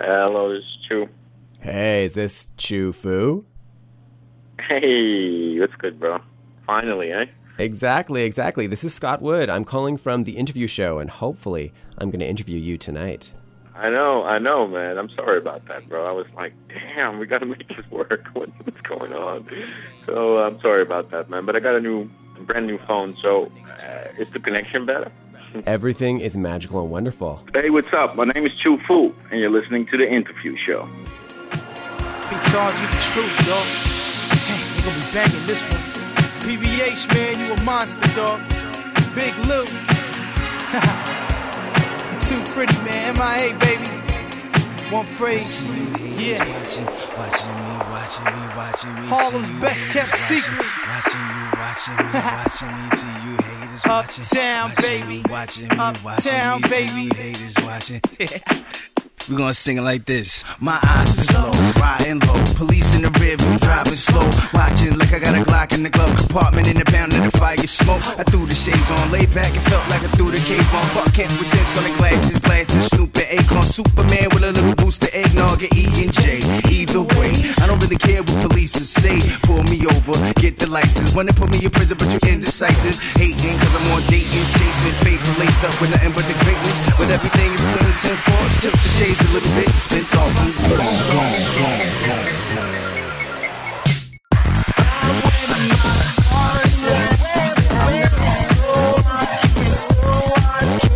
Hello, this is Chew. Hey, is this Chew Fu? Hey, what's good, bro? Finally, eh? Exactly, exactly. This is Scott Wood. I'm calling from the interview show, and hopefully, I'm going to interview you tonight. I know, I know, man. I'm sorry about that, bro. I was like, damn, we got to make this work. What's going on? So I'm sorry about that, man. But I got a new, brand new phone. So uh, is the connection better? Everything is magical and wonderful. Hey, what's up? My name is Chew Fu, and you're listening to the interview show. Be charged with the truth, dog. Damn, we gonna be banging this one. PVH, man, you a monster, dog. Big Lou. you too pretty, man. MIA, baby. One phrase. Yeah. Watching, watching me, watching me, watching me. Harlem's you best kept watching, secret. Watching you, watching me, watching me. See you haters watching. Uptown, watching baby. Me, watching me, watching Uptown, me. See baby. you haters watching. We gonna sing it like this. My eyes is low, riding low. Police in the view, driving slow. Watching like I got a Glock in the glove compartment in the pound of the fire smoke. I threw the shades on, laid back and felt like I threw the cape on. Fuck with tints on the glasses, blasting Snoop and Akon. Superman with a little boost of eggnog at E and J. Either way, I don't really care what police say. Pull me over, get the license. Wanna put me in prison, but you're indecisive. Hating cause I'm on dating, chasing paper laced up with nothing but the greatness. But everything is clean, 10 4. Tilt the shades a little bit, spent off. I'm gone, gone, gone, gone. Watching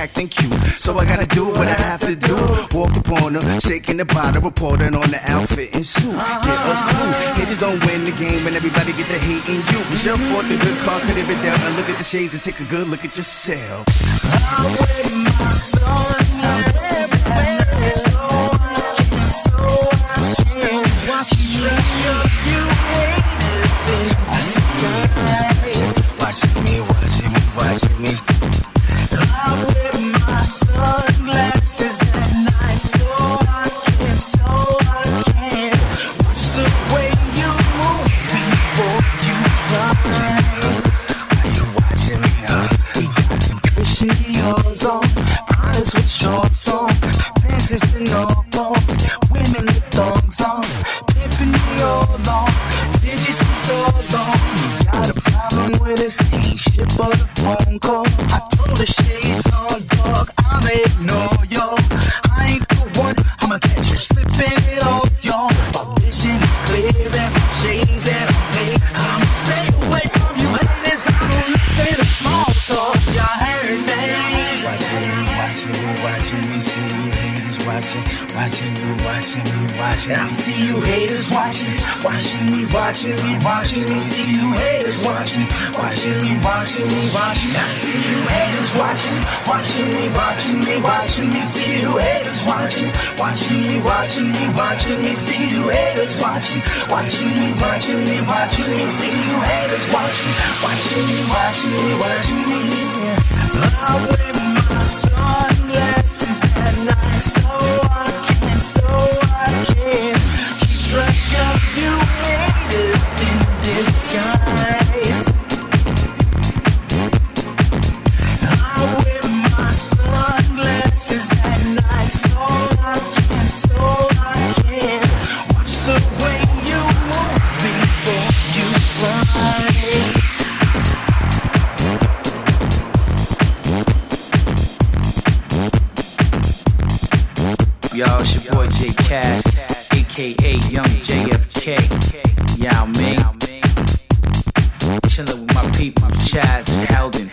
acting cute, so I gotta do what I have to do. Walk upon her, shaking the bottle, reporting on the outfit and suit. Get a clue. Haters don't win the game, and everybody get the hate in you. It's your fault the good car could have been down. Look at the shades and take a good look at yourself. I wear my night, Watching me, watching me, watching me. See you haters watching, watching you, watching me, watching. I see you haters watching, watching me, watching me, watching me. See you haters watching, watching me, watching me, watching. I see you haters watching, watching me, watching me, watching me. See you haters watching, watching me, watching me, watching me. See you haters watching, watching me, watching me, watching me. See you haters watching, watching me, watching me, watching me. I wear my sunglasses at night, so I can, so I can JFK. Yeah, me. Chillin' with my people, Chaz and Eldon.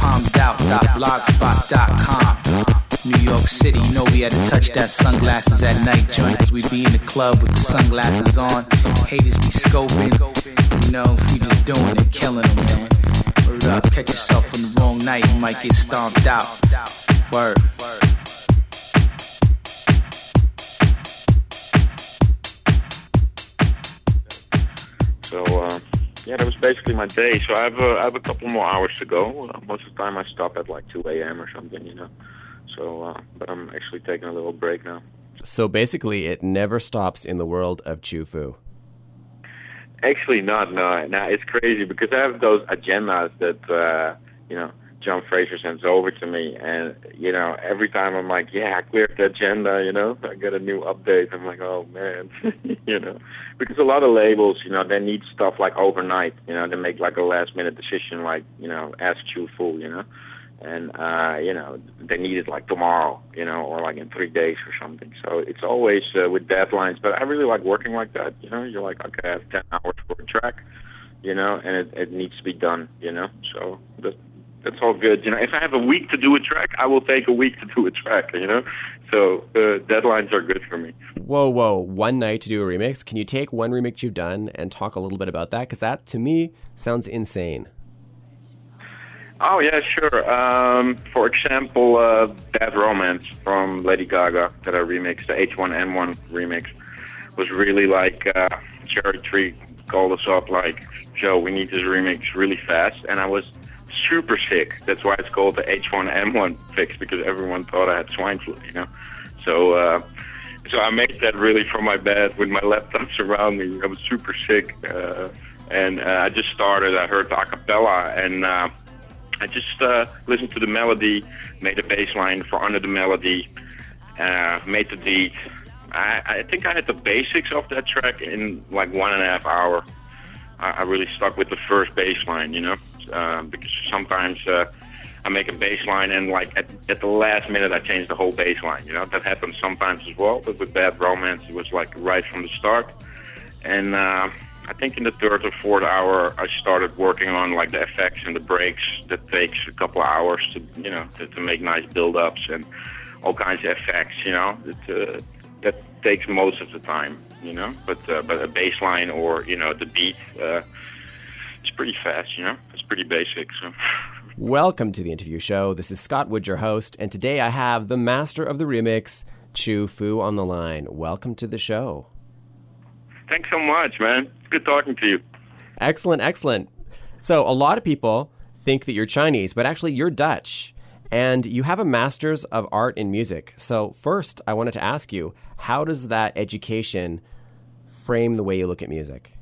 Palmsout.blogspot.com. New York City, you know we had to touch that sunglasses at night joint. Cause we be in the club with the sunglasses on. Haters be scoping. You know, you just doing it, killing them, man. Word catch yourself on the wrong night, you might get stomped out. Word. So uh, yeah, that was basically my day. So I have a, I have a couple more hours to go. Uh, most of the time I stop at like 2 a.m. or something, you know. So, uh, but I'm actually taking a little break now. So basically, it never stops in the world of Chew Fu. Actually, not. No, no, it's crazy because I have those agendas that uh, you know John Fraser sends over to me, and you know every time I'm like, yeah, I cleared the agenda. You know, I get a new update. I'm like, oh man, you know, because a lot of labels, you know, they need stuff like overnight. You know, they make like a last minute decision, like you know, ask you full. You know, and uh, you know they need it like tomorrow, you know, or like in three days or something. So it's always uh, with deadlines. But I really like working like that. You know, you're like, okay, I have ten hours for a track, you know, and it, it needs to be done. You know, so that's all good. You know, if I have a week to do a track, I will take a week to do a track. You know, so uh, deadlines are good for me. Whoa, whoa! One night to do a remix. Can you take one remix you've done and talk a little bit about that? Because that, to me, sounds insane. Oh yeah, sure. Um, for example, uh, "Bad Romance" from Lady Gaga that I remixed, the H1N1 remix, was really like uh, Cherrytree called us up like, "Joe, we need this remix really fast," and I was super sick. That's why it's called the H1N1 fix because everyone thought I had swine flu, you know. So, uh, so I made that really from my bed with my laptops around me. I was super sick, uh, and uh, I just started. I heard the acapella and. Uh, I just uh, listened to the melody, made a bass line for under the melody, uh, made the beat. I, I think I had the basics of that track in like one and a half hour. I, I really stuck with the first bass line, you know, uh, because sometimes uh, I make a bass line and like at, at the last minute I change the whole bass line, you know. That happens sometimes as well, but with Bad Romance it was like right from the start. And uh, I think in the third or fourth hour, I started working on like the effects and the breaks. That takes a couple of hours to you know to, to make nice build-ups and all kinds of effects. You know, it, uh, that takes most of the time. You know, but uh, but a bass line or you know the beat, uh, it's pretty fast. You know, it's pretty basic. So. Welcome to the interview show. This is Scott Wood, your host, and today I have the master of the remix, Chew Fu, on the line. Welcome to the show. Thanks so much, man. It's good talking to you. Excellent, excellent. So, a lot of people think that you're Chinese, but actually, you're Dutch. And you have a master's of art in music. So, first, I wanted to ask you how does that education frame the way you look at music?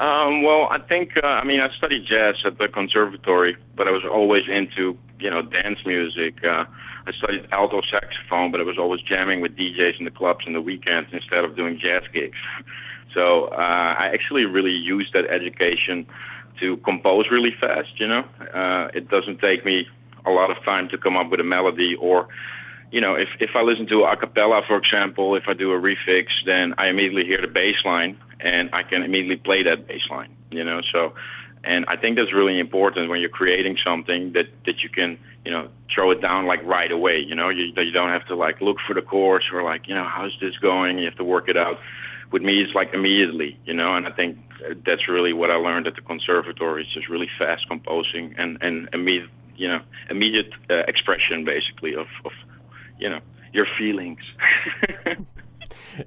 Um, well, I think, uh, I mean, I studied jazz at the conservatory, but I was always into, you know, dance music. Uh, I studied alto saxophone, but I was always jamming with DJs in the clubs in the weekends instead of doing jazz gigs. So uh, I actually really used that education to compose really fast. You know, uh, it doesn't take me a lot of time to come up with a melody or you know, if if I listen to a cappella, for example, if I do a refix, then I immediately hear the bass line and I can immediately play that bass line. You know, so and I think that's really important when you're creating something that that you can you know throw it down like right away. You know, you you don't have to like look for the chords or like you know how's this going. You have to work it out. With me, it's like immediately, you know, and I think that's really what I learned at the conservatory. It's just really fast composing and and immediate, you know, immediate uh, expression basically of of you know your feelings.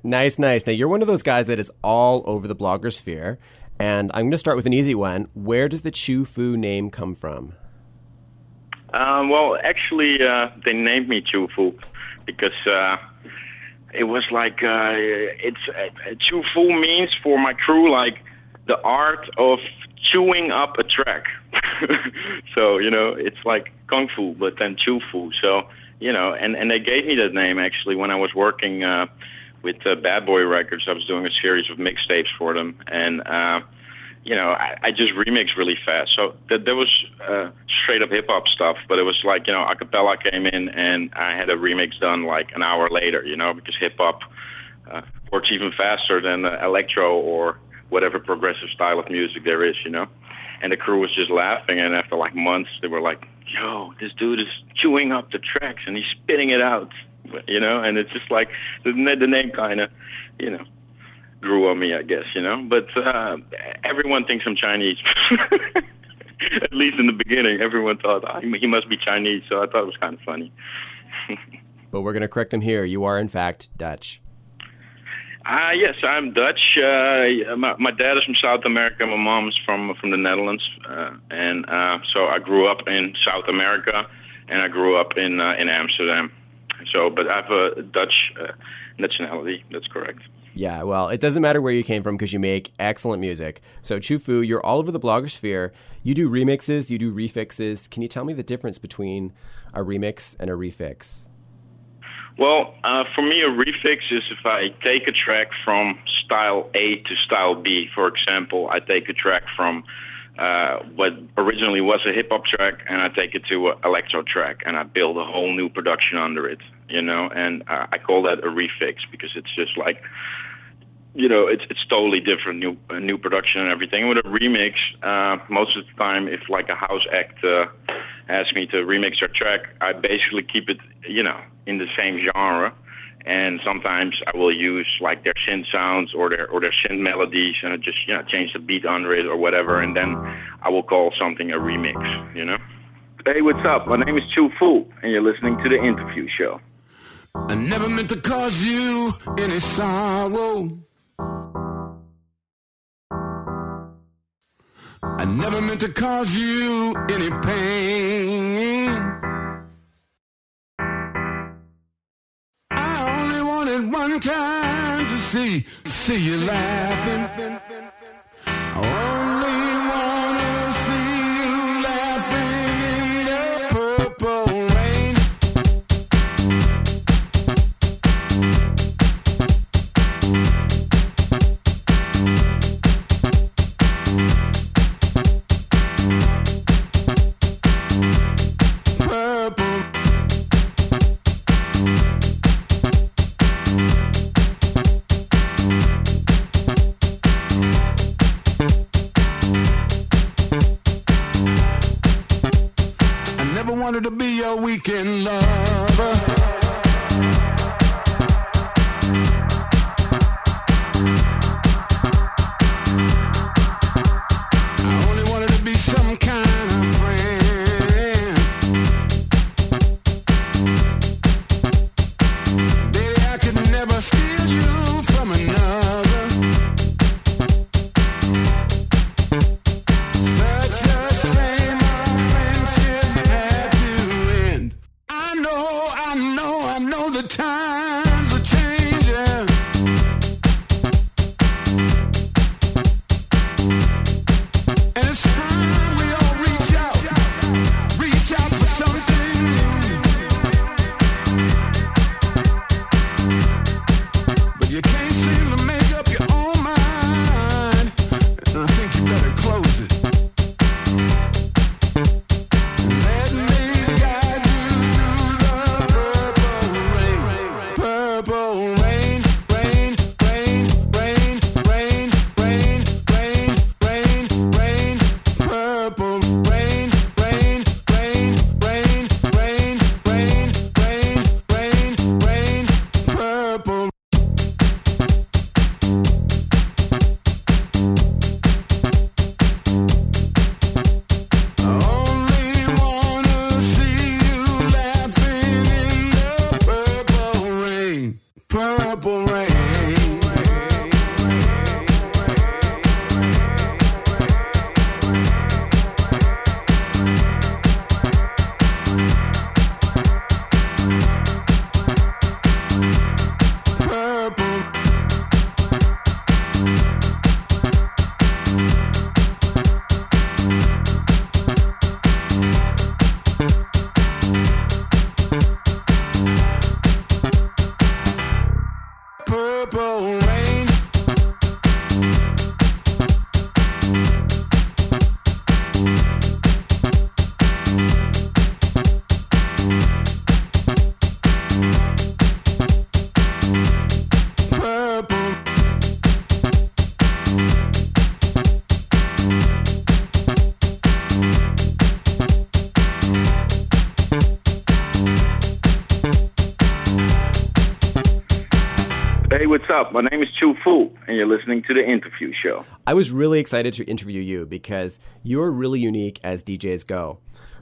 nice, nice. Now you're one of those guys that is all over the blogger sphere, and I'm going to start with an easy one. Where does the Chew Fu name come from? Um, well, actually, uh, they named me Chew Fu because uh, it was like uh, it's uh, Chew Fu means for my crew like the art of chewing up a track. so you know, it's like kung fu, but then Chew Fu. So you know, and and they gave me that name actually when I was working uh, with uh, Bad Boy Records. I was doing a series of mixtapes for them, and uh, you know, I, I just remixed really fast. So th- there was uh, straight up hip hop stuff, but it was like you know, acapella came in, and I had a remix done like an hour later. You know, because hip hop uh, works even faster than uh, electro or whatever progressive style of music there is. You know and the crew was just laughing. And after like months, they were like, "Yo, this dude is chewing up the tracks and he's spitting it out," you know. And it's just like the, the name kind of, you know, grew on me, I guess, you know. But uh, everyone thinks I'm Chinese. At least in the beginning, everyone thought oh, he must be Chinese, so I thought it was kind of funny. But we're going to correct them here. You are, in fact, Dutch. Uh, yes, I'm Dutch. Uh, my, my dad is from South America. My mom's from from the Netherlands, uh, and uh, so I grew up in South America, and I grew up in uh, in Amsterdam. So, but I have a Dutch uh, nationality. That's correct. Yeah, well, it doesn't matter where you came from because you make excellent music. So, Chew Fu, you're all over the blogosphere. You do remixes, you do refixes. Can you tell me the difference between a remix and a refix? Well, uh, for me, a refix is if I take a track from style A to style B. For example, I take a track from uh, what originally was a hip hop track and I take it to an electro track and I build a whole new production under it, you know, and uh, I call that a refix because it's just like, you know, it's it's totally different, new new production and everything. With a remix, uh, most of the time, if like a house act uh, asks me to remix their track, I basically keep it, you know, in the same genre. And sometimes I will use like their synth sounds or their or their synth melodies, and I just you know change the beat under it or whatever, and then I will call something a remix. You know. Hey, what's up? My name is Chew Fu, and you're listening to the interview show. I never meant to cause you any sorrow. I never meant to cause you any pain. I only wanted one time to see, see you laughing. I up? My name is Chew Fu, and you're listening to the interview show. I was really excited to interview you because you're really unique as DJs go.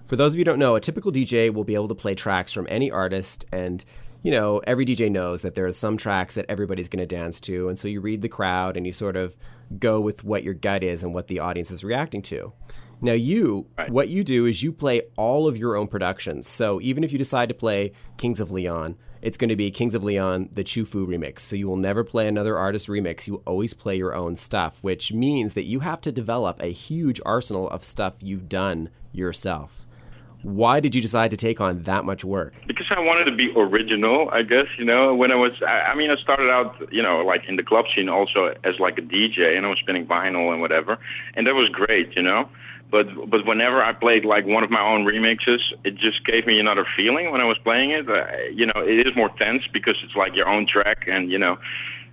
For those of you who don't know, a typical DJ will be able to play tracks from any artist and you know, every DJ knows that there are some tracks that everybody's going to dance to, and so you read the crowd and you sort of go with what your gut is and what the audience is reacting to. Now, you, Right. what you do is you play all of your own productions. So even if you decide to play Kings of Leon, it's going to be Kings of Leon, the Chew Fu remix. So you will never play another artist remix. You always play your own stuff, which means that you have to develop a huge arsenal of stuff you've done yourself. Why did you decide to take on that much work? because I wanted to be original, I guess, you know, when I was, I, I mean, I started out, you know, like in the club scene also as like a DJ and I was spinning vinyl and whatever. And that was great, you know. But, but whenever I played like one of my own remixes, it just gave me another feeling when I was playing it. Uh, you know, it is more tense because it's like your own track and, you know,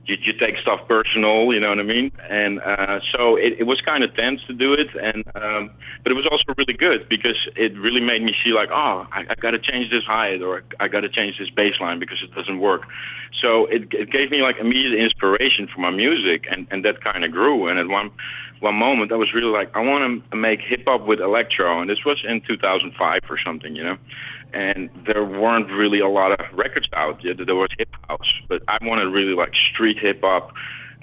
you, you take stuff personal, you know what I mean? And uh, so it, it was kind of tense to do it, and um, but it was also really good because it really made me see like, oh, I, I got to change this height or I got to change this bass line because it doesn't work. So it, it gave me like immediate inspiration for my music, and, and that kind of grew. And at one one moment, I was really like, I want to make hip hop with electro, and this was in 2005 or something, you know and there weren't really a lot of records out yet. There was hip house, but I wanted really like street hip hop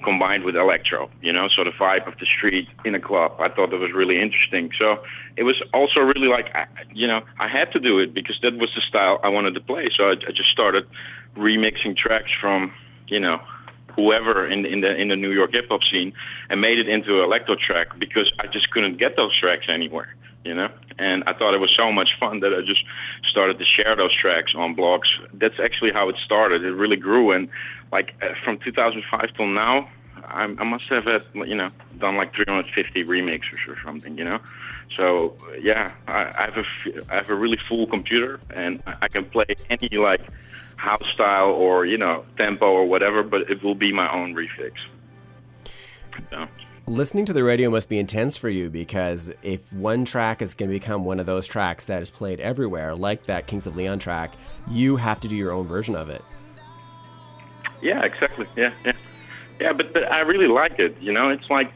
combined with electro, you know, so the vibe of the street in a club. I thought that was really interesting. So it was also really like, you know, I had to do it because that was the style I wanted to play. So I, I just started remixing tracks from, you know, whoever in in the in the New York hip hop scene and made it into an electro track because I just couldn't get those tracks anywhere, you know. And I thought it was so much fun that I just started to share those tracks on blogs. That's actually how it started. It really grew, and like uh, from 2005 till now, I'm, I must have had you know done like 350 remixes or something, you know. So yeah, I, I have a I have a really full computer, and I I can play any like house style or you know tempo or whatever, but it will be my own refix. So, Listening to the radio must be intense for you because if one track is going to become one of those tracks that is played everywhere, like that Kings of Leon track, you have to do your own version of it. yeah, exactly. Yeah, yeah, yeah. But, but I really like it. You know, it's like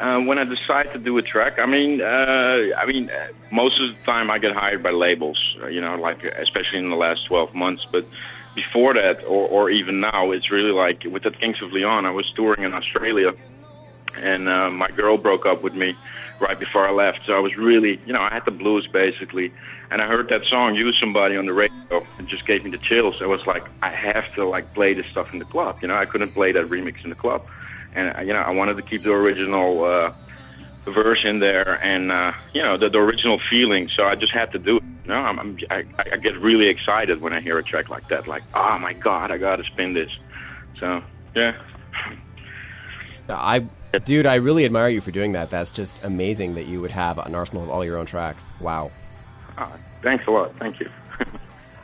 uh, when I decide to do a track. I mean, uh, I mean, uh, most of the time I get hired by labels. Uh, you know, like especially in the last 12 months, but. Before that, or, or even now, it's really like with the Kings of Leon. I was touring in Australia, and uh, my girl broke up with me right before I left. So I was really, you know, I had the blues basically, and I heard that song "Use Somebody" on the radio. And just gave me the chills. I was like, I have to like play this stuff in the club. You know, I couldn't play that remix in the club, and uh, you know, I wanted to keep the original uh, verse in there, and uh, you know, the, the original feeling. So I just had to do it. You know, I'm, I'm, I, I get really excited when I hear a track like that. Like, oh my god, I gotta spin this. So yeah. I, dude, I really admire you for doing that. That's just amazing that you would have an arsenal of all your own tracks. Wow. Oh, thanks a lot. Thank you.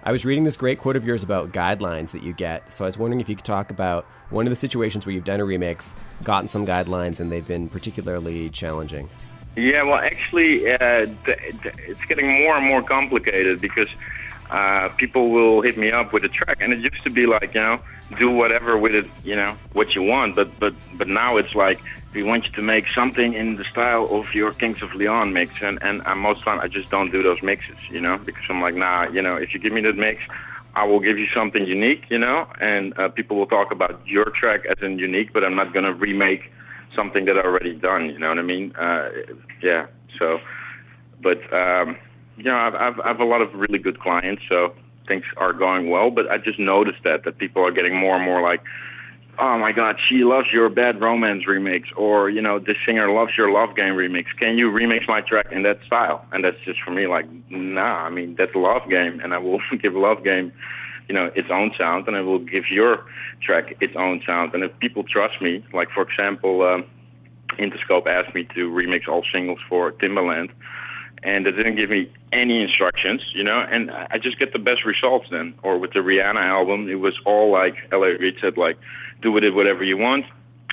I was reading this great quote of yours about guidelines that you get. So I was wondering if you could talk about one of the situations where you've done a remix, gotten some guidelines, and they've been particularly challenging. Yeah, well, actually, uh, it's getting more and more complicated because uh, people will hit me up with a track, and it used to be like, you know, do whatever with it, you know, what you want. But but but now it's like we want you to make something in the style of your Kings of Leon mix, and and uh, most time I just don't do those mixes, you know, because I'm like, nah, you know, if you give me that mix. I will give you something unique, you know, and uh, people will talk about your track as in unique, but I'm not going to remake something that I already done. You know what I mean? Uh, yeah. So, but um, you know, I've, I've I've a lot of really good clients, so things are going well. But I just noticed that that people are getting more and more like, oh my God, she loves your Bad Romance remix, or you know, this singer loves your Love Game remix. Can you remix my track in that style? And that's just for me like, nah. I mean, that's Love Game, and I will give Love Game you know its own sound and I will give your track its own sound and if people trust me like for example um, interscope asked me to remix all singles for timbaland and they didn't give me any instructions you know and i just get the best results then or with the rihanna album it was all like la reid said like do with it whatever you want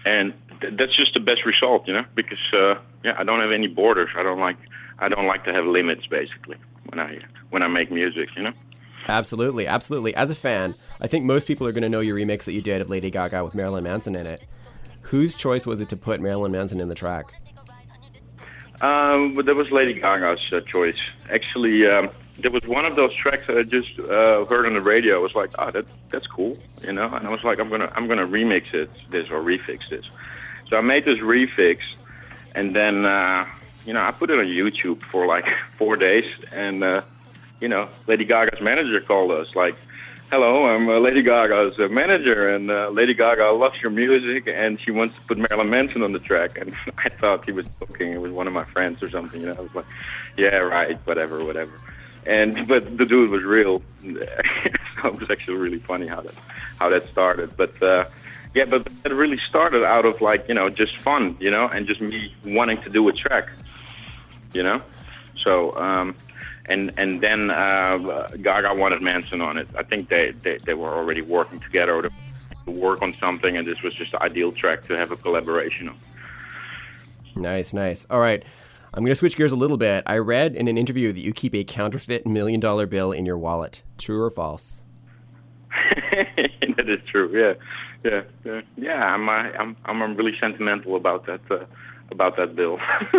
and th- that's just the best result you know because uh yeah i don't have any borders i don't like i don't like to have limits basically when i when i make music you know Absolutely, absolutely. As a fan, I think most people are going to know your remix that you did of Lady Gaga with Marilyn Manson in it. Whose choice was it to put Marilyn Manson in the track? Um, but that was Lady Gaga's uh, choice. Actually, um, there was one of those tracks that I just uh, heard on the radio. I was like, oh, that that's cool, you know. And I was like, I'm gonna I'm gonna remix it, this or refix this. So I made this refix, and then uh, you know I put it on YouTube for like four days, and uh, you know Lady Gaga's manager called us like. Hello, I'm uh, Lady Gaga's uh, manager, and uh, Lady Gaga loves your music, and she wants to put Marilyn Manson on the track. And I thought he was joking; it was one of my friends or something. You know, I was like, "Yeah, right, whatever, whatever." And but the dude was real, so it was actually really funny how that how that started. But uh, yeah, but it really started out of like you know just fun, you know, and just me wanting to do a track, you know. So um, and and then uh, Gaga wanted Manson on it. I think they, they they were already working together to work on something, and this was just the ideal track to have a collaboration on. Nice, nice. All right. I'm going to switch gears a little bit. I read in an interview that you keep a counterfeit million dollar bill in your wallet. True or false? that is true. Yeah, yeah, yeah. I'm uh, I'm I'm really sentimental about that uh, about that bill.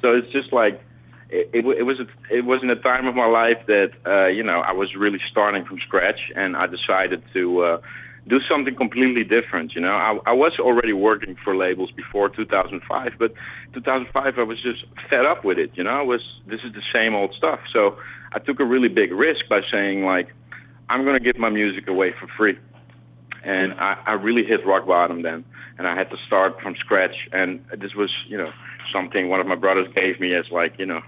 so it's just like it, it, it was a, it was in a time of my life that uh, you know I was really starting from scratch, and I decided to uh, do something completely different. You know, I, I was already working for labels before 2005, but 2005 I was just fed up with it. You know, I was this is the same old stuff. So I took a really big risk by saying like, I'm going to give my music away for free, and I, I really hit rock bottom then, and I had to start from scratch. And this was you know something one of my brothers gave me as like you know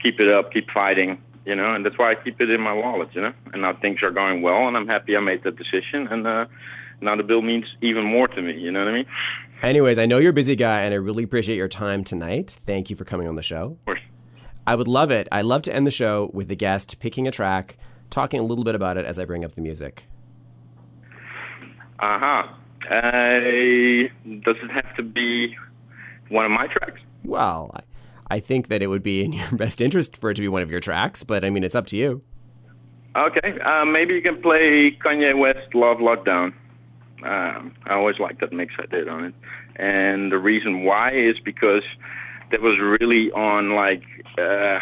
keep it up, keep fighting, you know, and that's why I keep it in my wallet, you know. And now things are going well, and I'm happy I made that decision, and uh, now the bill means even more to me. You know what I mean? Anyways, I know you're a busy guy, and I really appreciate your time tonight. Thank you for coming on the show. Of course. I would love it. I love to end the show with the guest picking a track, talking a little bit about it as I bring up the music. Uh huh. Uh, does it have to be one of my tracks? Well, I, I think that it would be in your best interest for it to be one of your tracks, but I mean, it's up to you. Okay, uh, maybe you can play Kanye West "Love Lockdown." Um, I always liked that mix I did on it, and the reason why is because that was really on like uh,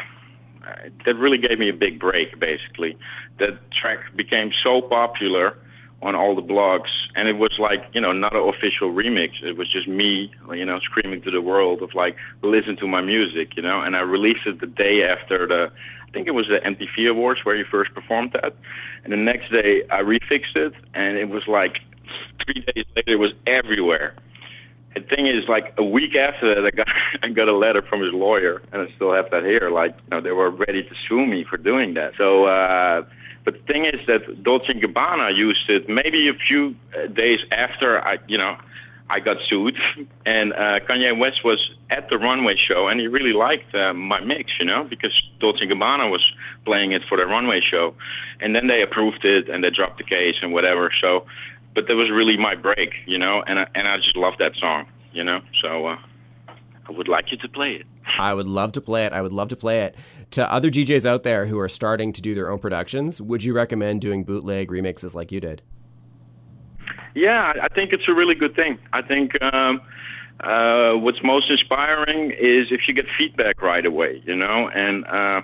that really gave me a big break. Basically, that track became so popular on all the blogs, and it was like you know not an official remix. It was just me, you know, screaming to the world of like listen to my music, you know. And I released it the day after the, I think it was the MTV Awards where you first performed that, and the next day I refixed it, and it was like three days later it was everywhere. The thing is, like a week after that, I got I got a letter from his lawyer, and I still have that here. Like, you know, they were ready to sue me for doing that. So. uh but the thing is that Dolce & Gabbana used it maybe a few uh, days after I, you know, I got sued, and uh, Kanye West was at the runway show, and he really liked uh, my mix, you know, because Dolce & Gabbana was playing it for the runway show, and then they approved it and they dropped the case and whatever. So, but that was really my break, you know, and I, and I just love that song, you know. So uh, I would like you to play it. I would love to play it. I would love to play it. To other DJs out there who are starting to do their own productions, would you recommend doing bootleg remixes like you did? Yeah, I think it's a really good thing. I think um, uh, what's most inspiring is if you get feedback right away, you know. And uh,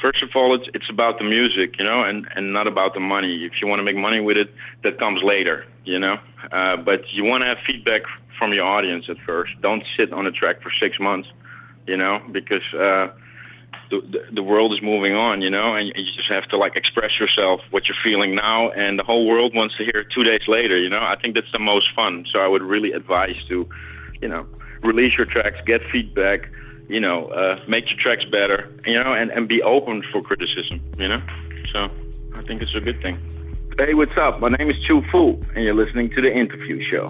first of all, it's it's about the music, you know, and and not about the money. If you want to make money with it, that comes later, you know. Uh, but you want to have feedback from your audience at first. Don't sit on a track for six months, you know, because. Uh, the, the world is moving on, you know, and you just have to like express yourself, what you're feeling now, and the whole world wants to hear it two days later, you know. I think that's the most fun. So I would really advise to, you know, release your tracks, get feedback, you know, uh, make your tracks better, you know, and, and be open for criticism, you know. So I think it's a good thing. Hey, what's up? My name is Chew Fu, and you're listening to the interview show.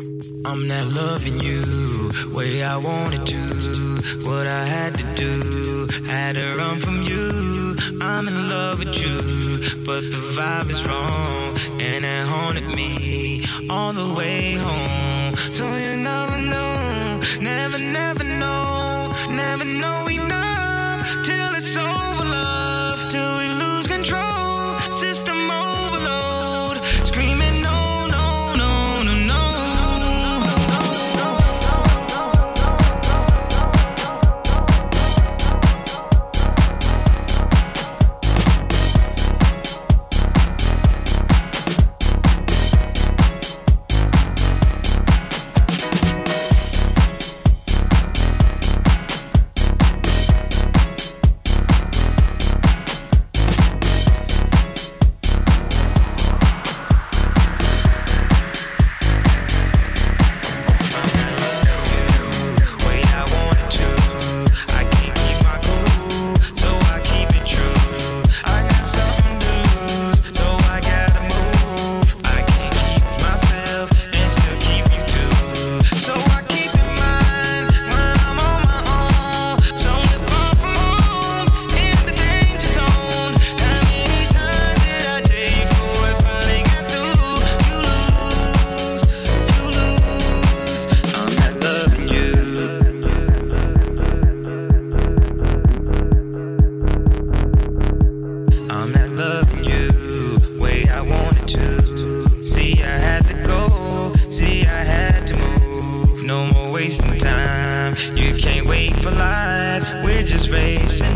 I'm not loving you way I wanted to. What I had to do, had to run from you. I'm in love with you, but the vibe is wrong, and it haunted me all the way home. So time. You can't wait for life. We're just racing